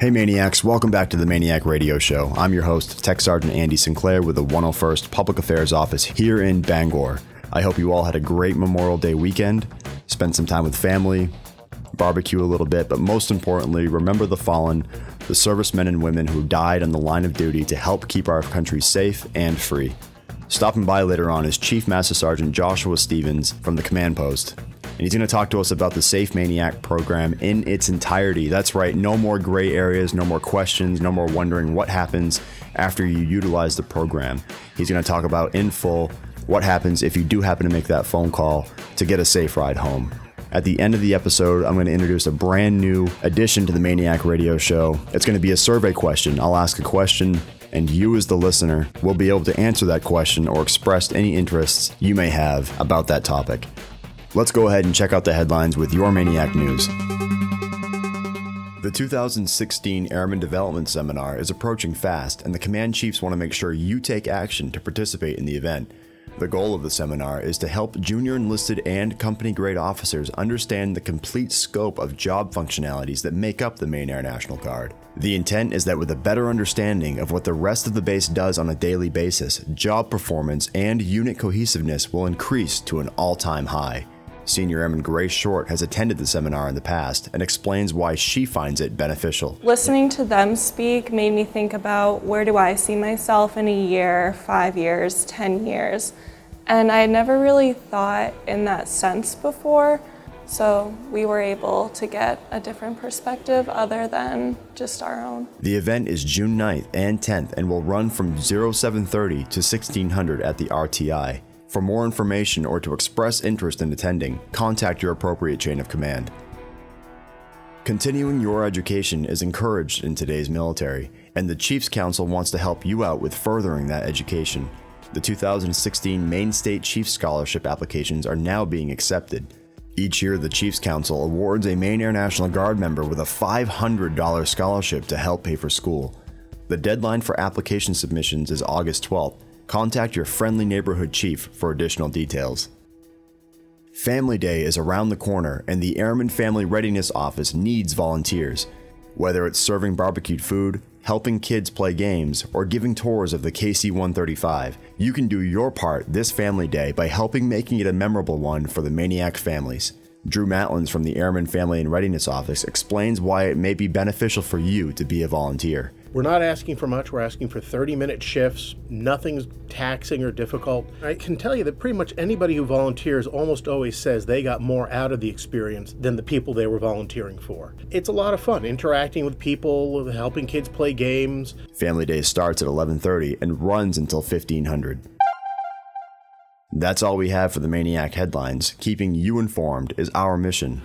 Hey MAINEiacs, welcome back to the MAINEiac Radio Show. I'm your host, Tech Sergeant Andy Sinclair with the 101st Public Affairs Office here in Bangor. I hope you all had a great Memorial Day weekend, spent some time with family, barbecue a little bit, but most importantly, remember the fallen, the servicemen and women who died on the line of duty to help keep our country safe and free. Stopping by later on is Chief Master Sergeant Joshua Stevens from the command post and he's going to talk to us about the Safe MAINEiac program in its entirety. That's right, no more gray areas, no more questions, no more wondering what happens after you utilize the program. He's going to talk about in full what happens if you do happen to make that phone call to get a safe ride home. At the end of the episode, I'm going to introduce a brand new addition to the MAINEiac Radio Show. It's going to be a survey question. I'll ask a question, and you, as the listener, will be able to answer that question or express any interests you may have about that topic. Let's go ahead and check out the headlines with your MAINEiac News. The 2016 Airman Development Seminar is approaching fast, and the command chiefs want to make sure you take action to participate in the event. The goal of the seminar is to help junior enlisted and company grade officers understand the complete scope of job functionalities that make up the Maine Air National Guard. The intent is that with a better understanding of what the rest of the base does on a daily basis, job performance and unit cohesiveness will increase to an all time high. Senior Airman Grace Short has attended the seminar in the past and explains why she finds it beneficial. Listening to them speak made me think about where do I see myself in a year, five years, 10 years. And I had never really thought in that sense before. So we were able to get a different perspective other than just our own. The event is June 9th and 10th and will run from 0730 to 1600 at the RTI. For more information or to express interest in attending, contact your appropriate chain of command. Continuing your education is encouraged in today's military, and the Chiefs Council wants to help you out with furthering that education. The 2016 Maine State Chiefs Scholarship applications are now being accepted. Each year, the Chiefs Council awards a Maine Air National Guard member with a $500 scholarship to help pay for school. The deadline for application submissions is August 12th, contact your friendly neighborhood chief for additional details. Family Day is around the corner, and the Airman Family Readiness Office needs volunteers. Whether it's serving barbecued food, helping kids play games, or giving tours of the KC 135, you can do your part this Family Day by helping making it a memorable one for the MAINEiac families. Drew Matlins from the Airman Family and Readiness Office explains why it may be beneficial for you to be a volunteer. We're not asking for much. We're asking for 30 minute shifts. Nothing's taxing or difficult. I can tell you that pretty much anybody who volunteers almost always says they got more out of the experience than the people they were volunteering for. It's a lot of fun interacting with people, helping kids play games. Family Day starts at 11:30 and runs until 1500. That's all we have for the MAINEiac headlines. Keeping you informed is our mission.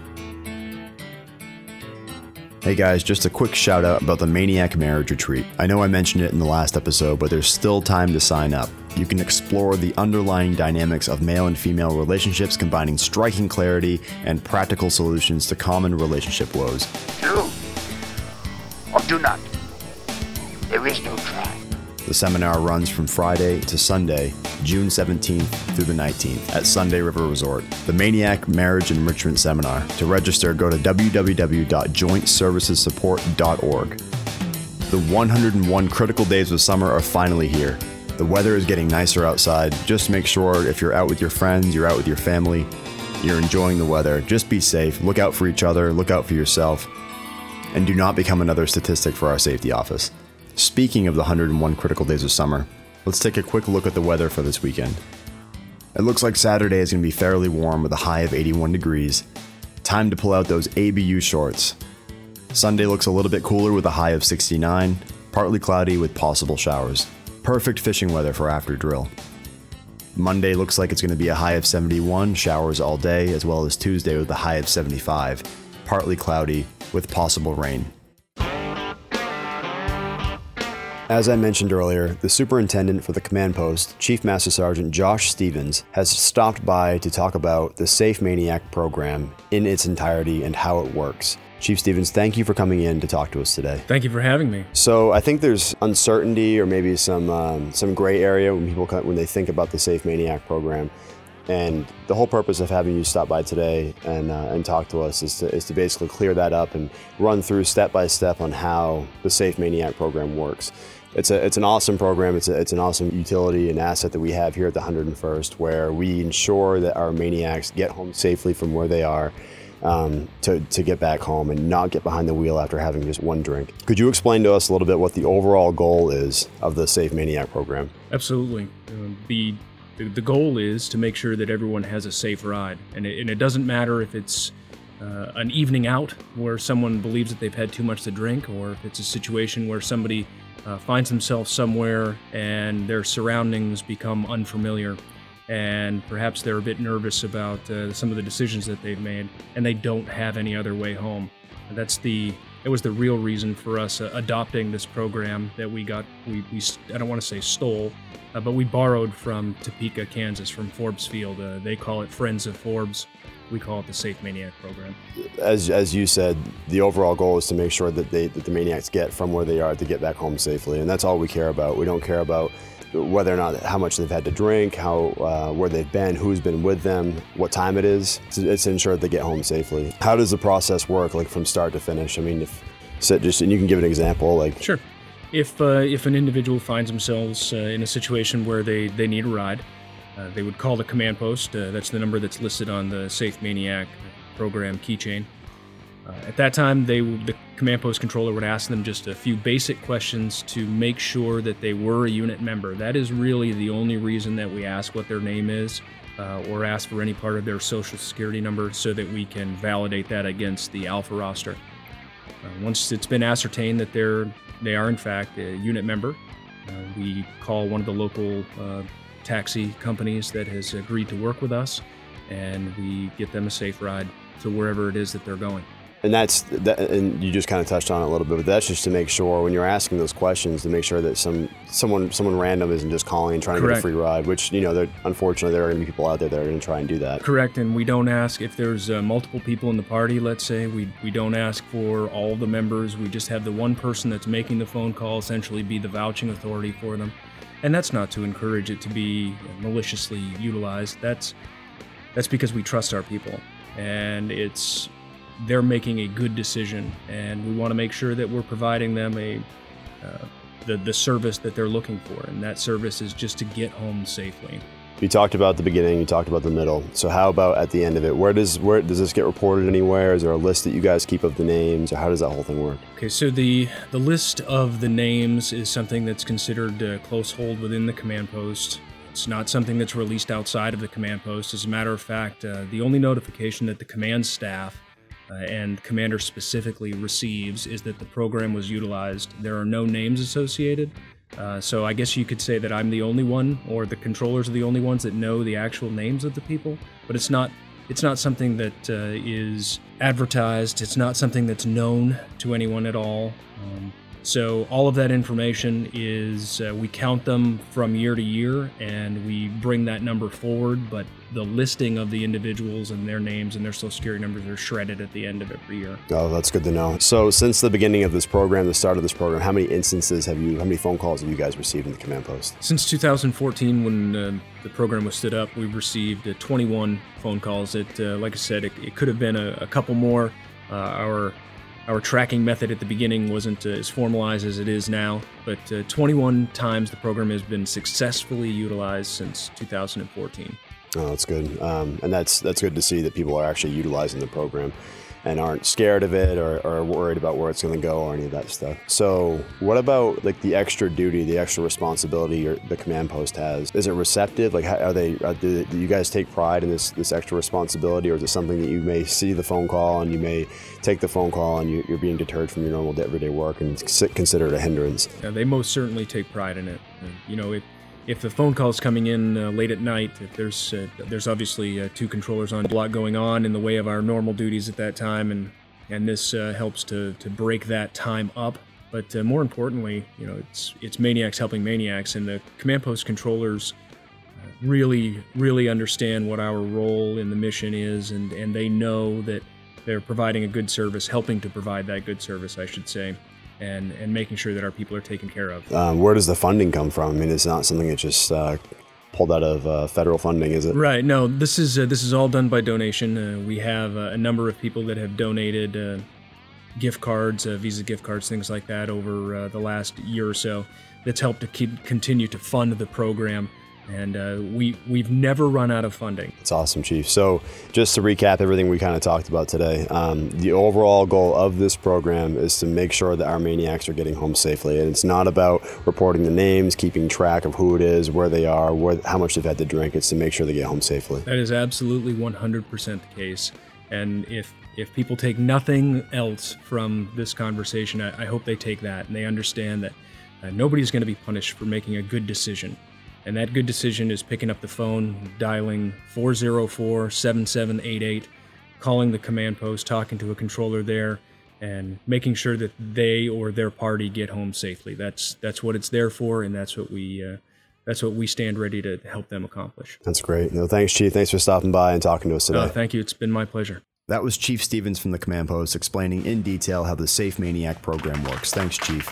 Hey guys, just a quick shout out about the MAINEiac Marriage Retreat. I know I mentioned it in the last episode, but there's still time to sign up. You can explore the underlying dynamics of male and female relationships, combining striking clarity and practical solutions to common relationship woes. Do or do not. There is no try. The seminar runs from Friday to Sunday, June 17th through the 19th at Sunday River Resort. The MAINEiac Marriage Enrichment Seminar. To register, go to www.jointservicessupport.org. The 101 critical days of summer are finally here. The weather is getting nicer outside. Just make sure if you're out with your friends, you're out with your family, you're enjoying the weather. Just be safe. Look out for each other, look out for yourself, and do not become another statistic for our safety office. Speaking of the 101 critical days of summer, let's take a quick look at the weather for this weekend. It looks like Saturday is going to be fairly warm with a high of 81 degrees. Time to pull out those ABU shorts. Sunday looks a little bit cooler with a high of 69, partly cloudy with possible showers. Perfect fishing weather for after drill. Monday looks like it's going to be a high of 71, showers all day, as well as Tuesday with a high of 75, partly cloudy with possible rain. As I mentioned earlier, the superintendent for the command post, Chief Master Sergeant Josh Stevens, has stopped by to talk about the Safe MAINEiac program in its entirety and how it works. Chief Stevens, thank you for coming in to talk to us today. Thank you for having me. So I think there's uncertainty or maybe some um, some gray area when people when they think about the Safe MAINEiac program. And the whole purpose of having you stop by today and, uh, and talk to us is to, is to basically clear that up and run through step by step on how the Safe MAINEiac program works. It's, a, it's an awesome program. It's, a, it's an awesome utility and asset that we have here at the 101st where we ensure that our maniacs get home safely from where they are um, to, to get back home and not get behind the wheel after having just one drink. Could you explain to us a little bit what the overall goal is of the Safe MAINEiac program? Absolutely. Uh, the the, the goal is to make sure that everyone has a safe ride. And it, and it doesn't matter if it's uh, an evening out where someone believes that they've had too much to drink, or if it's a situation where somebody uh, finds themselves somewhere and their surroundings become unfamiliar, and perhaps they're a bit nervous about uh, some of the decisions that they've made, and they don't have any other way home. That's the it was the real reason for us uh, adopting this program that we got. We, we I don't want to say stole, uh, but we borrowed from Topeka, Kansas, from Forbes Field. Uh, they call it Friends of Forbes. We call it the Safe MAINEiac program. As, as you said, the overall goal is to make sure that they that the maniacs get from where they are to get back home safely, and that's all we care about. We don't care about whether or not how much they've had to drink, how uh, where they've been, who's been with them, what time it is. It's, it's to ensure that they get home safely. How does the process work, like from start to finish? I mean, if so just and you can give an example, like sure. If uh, if an individual finds themselves uh, in a situation where they they need a ride, uh, they would call the command post. Uh, that's the number that's listed on the Safe MAINEiac program keychain. Uh, at that time, they the command post controller would ask them just a few basic questions to make sure that they were a unit member. That is really the only reason that we ask what their name is. Uh, or ask for any part of their social security number so that we can validate that against the alpha roster. Uh, once it's been ascertained that they're they are in fact a unit member, uh, we call one of the local uh, taxi companies that has agreed to work with us, and we get them a safe ride to wherever it is that they're going and that's that, and you just kind of touched on it a little bit, but that's just to make sure when you're asking those questions to make sure that some someone someone random isn't just calling and trying Correct. to get a free ride. Which you know, unfortunately, there are going to be people out there that are going to try and do that. Correct, and we don't ask if there's uh, multiple people in the party. Let's say we we don't ask for all the members. We just have the one person that's making the phone call essentially be the vouching authority for them, and that's not to encourage it to be maliciously utilized. That's that's because we trust our people, and it's they're making a good decision, and we want to make sure that we're providing them a uh, the the service that they're looking for, and that service is just to get home safely. You talked about the beginning, you talked about the middle. So how about at the end of it? Where does where does this get reported anywhere? Is there a list that you guys keep of the names, or how does that whole thing work? Okay, so the the list of the names is something that's considered close hold within the command post. It's not something that's released outside of the command post. As a matter of fact, uh, the only notification that the command staff uh, and Commander specifically receives is that the program was utilized. There are no names associated. Uh, so I guess you could say that I'm the only one, or the controllers are the only ones that know the actual names of the people. But it's not it's not something that uh, is advertised. It's not something that's known to anyone at all. Um, so all of that information is uh, we count them from year to year, and we bring that number forward. But the listing of the individuals and their names and their social security numbers are shredded at the end of every year. Oh, that's good to know. So, since the beginning of this program, the start of this program, how many instances have you, how many phone calls have you guys received in the command post? Since 2014, when uh, the program was stood up, we've received uh, 21 phone calls. It, uh, like I said, it, it, could have been a, a couple more. Uh, our our tracking method at the beginning wasn't uh, as formalized as it is now, but uh, 21 times the program has been successfully utilized since 2014. Oh, that's good, um, and that's that's good to see that people are actually utilizing the program and aren't scared of it or, or worried about where it's going to go or any of that stuff. So, what about like the extra duty, the extra responsibility your, the command post has? Is it receptive? Like, how, are they? Are, do, do, you guys take pride in this this extra responsibility, or is it something that you may see the phone call and you may take the phone call and you, are being deterred from your normal everyday work and consider it a hindrance? Yeah, they most certainly take pride in it. You know, it if the phone call is coming in uh, late at night, if there's uh, there's obviously uh, two controllers on, a lot going on in the way of our normal duties at that time, and and this uh, helps to to break that time up. But uh, more importantly, you know, it's it's maniacs helping maniacs, and the command post controllers uh, really really understand what our role in the mission is, and and they know that they're providing a good service, helping to provide that good service, I should say and and making sure that our people are taken care of. Um, where does the funding come from? I mean, it's not something that just uh, pulled out of uh, federal funding, is it? Right. No, this is uh, this is all done by donation. Uh, we have uh, a number of people that have donated uh, gift cards, uh, Visa gift cards, things like that over uh, the last year or so. That's helped to keep continue to fund the program and uh, we we've never run out of funding. It's awesome, Chief. So, just to recap everything we kind of talked about today, um, the overall goal of this program is to make sure that our maniacs are getting home safely, and it's not about reporting the names, keeping track of who it is, where they are, where, how much they've had to drink. It's to make sure they get home safely. That is absolutely 100% the case, and if if people take nothing else from this conversation, I, I hope they take that and they understand that uh, nobody's going to be punished for making a good decision. And that good decision is picking up the phone, dialing 404 7788, calling the command post, talking to a controller there, and making sure that they or their party get home safely. That's that's what it's there for, and that's what we uh, that's what we stand ready to help them accomplish. That's great. No, thanks, Chief. Thanks for stopping by and talking to us today. Uh, thank you. It's been my pleasure. That was Chief Stevens from the command post explaining in detail how the Safe MAINEiac program works. Thanks, Chief.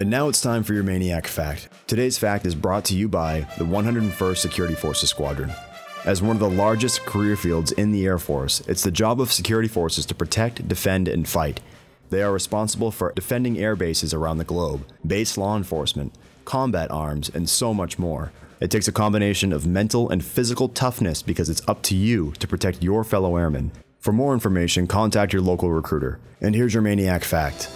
And now it's time for your MAINEiac Fact. Today's fact is brought to you by the 101st Security Forces Squadron. As one of the largest career fields in the Air Force, it's the job of security forces to protect, defend, and fight. They are responsible for defending air bases around the globe, base law enforcement, combat arms, and so much more. It takes a combination of mental and physical toughness because it's up to you to protect your fellow airmen. For more information, contact your local recruiter. And here's your MAINEiac Fact.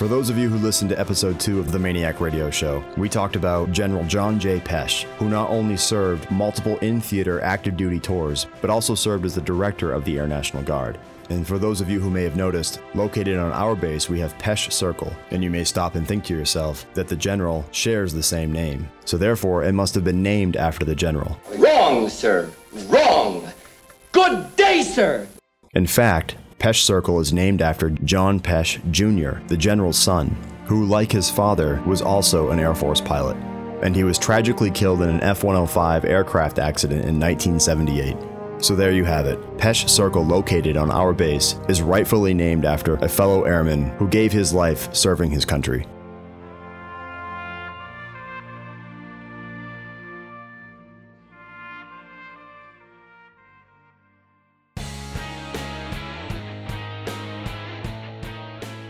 For those of you who listened to episode 2 of the MAINEiac Radio Show, we talked about General John J. Pesch, who not only served multiple in theater active duty tours, but also served as the director of the Air National Guard. And for those of you who may have noticed, located on our base, we have Pesch Circle, and you may stop and think to yourself that the general shares the same name. So therefore, it must have been named after the general. Wrong, sir. Wrong. Good day, sir. In fact, Pesch Circle is named after John Pesch Jr., the general's son, who, like his father, was also an Air Force pilot. And he was tragically killed in an F 105 aircraft accident in 1978. So there you have it. Pesch Circle, located on our base, is rightfully named after a fellow airman who gave his life serving his country.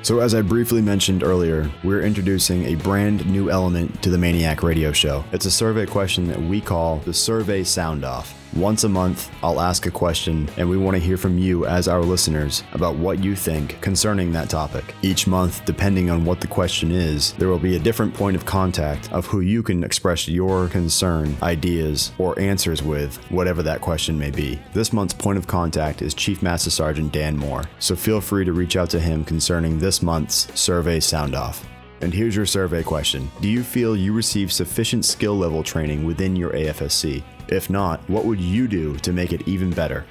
So, as I briefly mentioned earlier, we're introducing a brand new element to the MAINEiac Radio Show. It's a survey question that we call the Survey Sound Off. Once a month, I'll ask a question, and we want to hear from you as our listeners about what you think concerning that topic. Each month, depending on what the question is, there will be a different point of contact of who you can express your concern, ideas, or answers with, whatever that question may be. This month's point of contact is Chief Master Sergeant Dan Moore, so feel free to reach out to him concerning this month's Survey Sound Off. And here's your survey question Do you feel you receive sufficient skill level training within your AFSC? If not, what would you do to make it even better?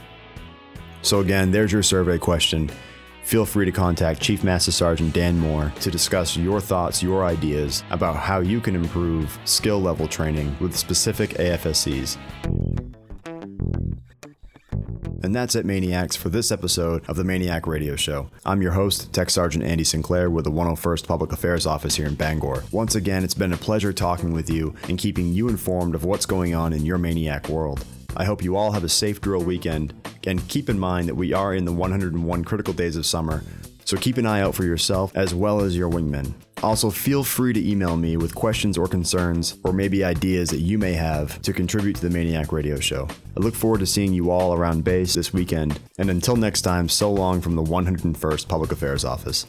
So, again, there's your survey question. Feel free to contact Chief Master Sergeant Dan Moore to discuss your thoughts, your ideas about how you can improve skill level training with specific AFSCs. And that's it, MAINEiacs, for this episode of the MAINEiac Radio Show. I'm your host, Tech Sergeant Andy Sinclair with the 101st Public Affairs Office here in Bangor. Once again, it's been a pleasure talking with you and keeping you informed of what's going on in your MAINEiac world. I hope you all have a safe drill weekend, and keep in mind that we are in the 101 critical days of summer, so keep an eye out for yourself as well as your wingmen. Also, feel free to email me with questions or concerns, or maybe ideas that you may have to contribute to the MAINEiac Radio Show. I look forward to seeing you all around base this weekend, and until next time, so long from the 101st Public Affairs Office.